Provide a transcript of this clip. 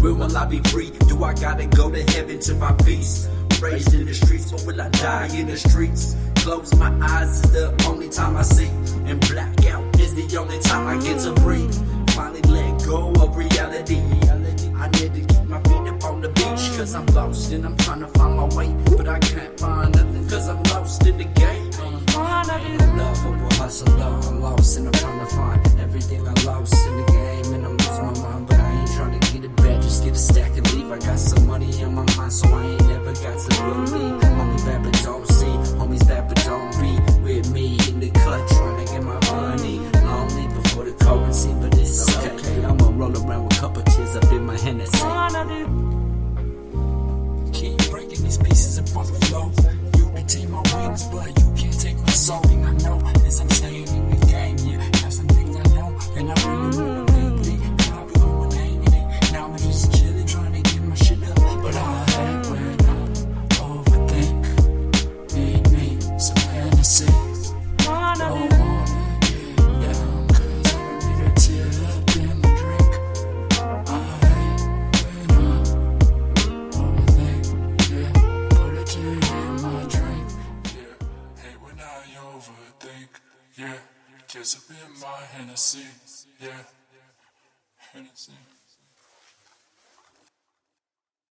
will I be free? Do I gotta go to heaven to my peace? Raised in the streets, but will I die in the streets? Close my eyes is the only time I see, and blackout is the only time I get to breathe. Finally let go of reality. I need to keep my feet up on the beach, cause I'm lost and I'm trying to find my way, but I can't find nothing, cause I'm lost in the game. Love, I'm lost in the I ain't never got to believe. Homie bad but don't see, homies bad but don't be with me in the cut, trying to get my money. Lonely before the currency, but it's okay. I'ma roll around with a couple tears up in my Hennessy. Keep breaking these pieces upon the flow. You can take my wings, but you can't take my soul. Thing I know is I'm staying in the When I overthink, yeah. Kiss up in my Hennessy, yeah. Hennessy.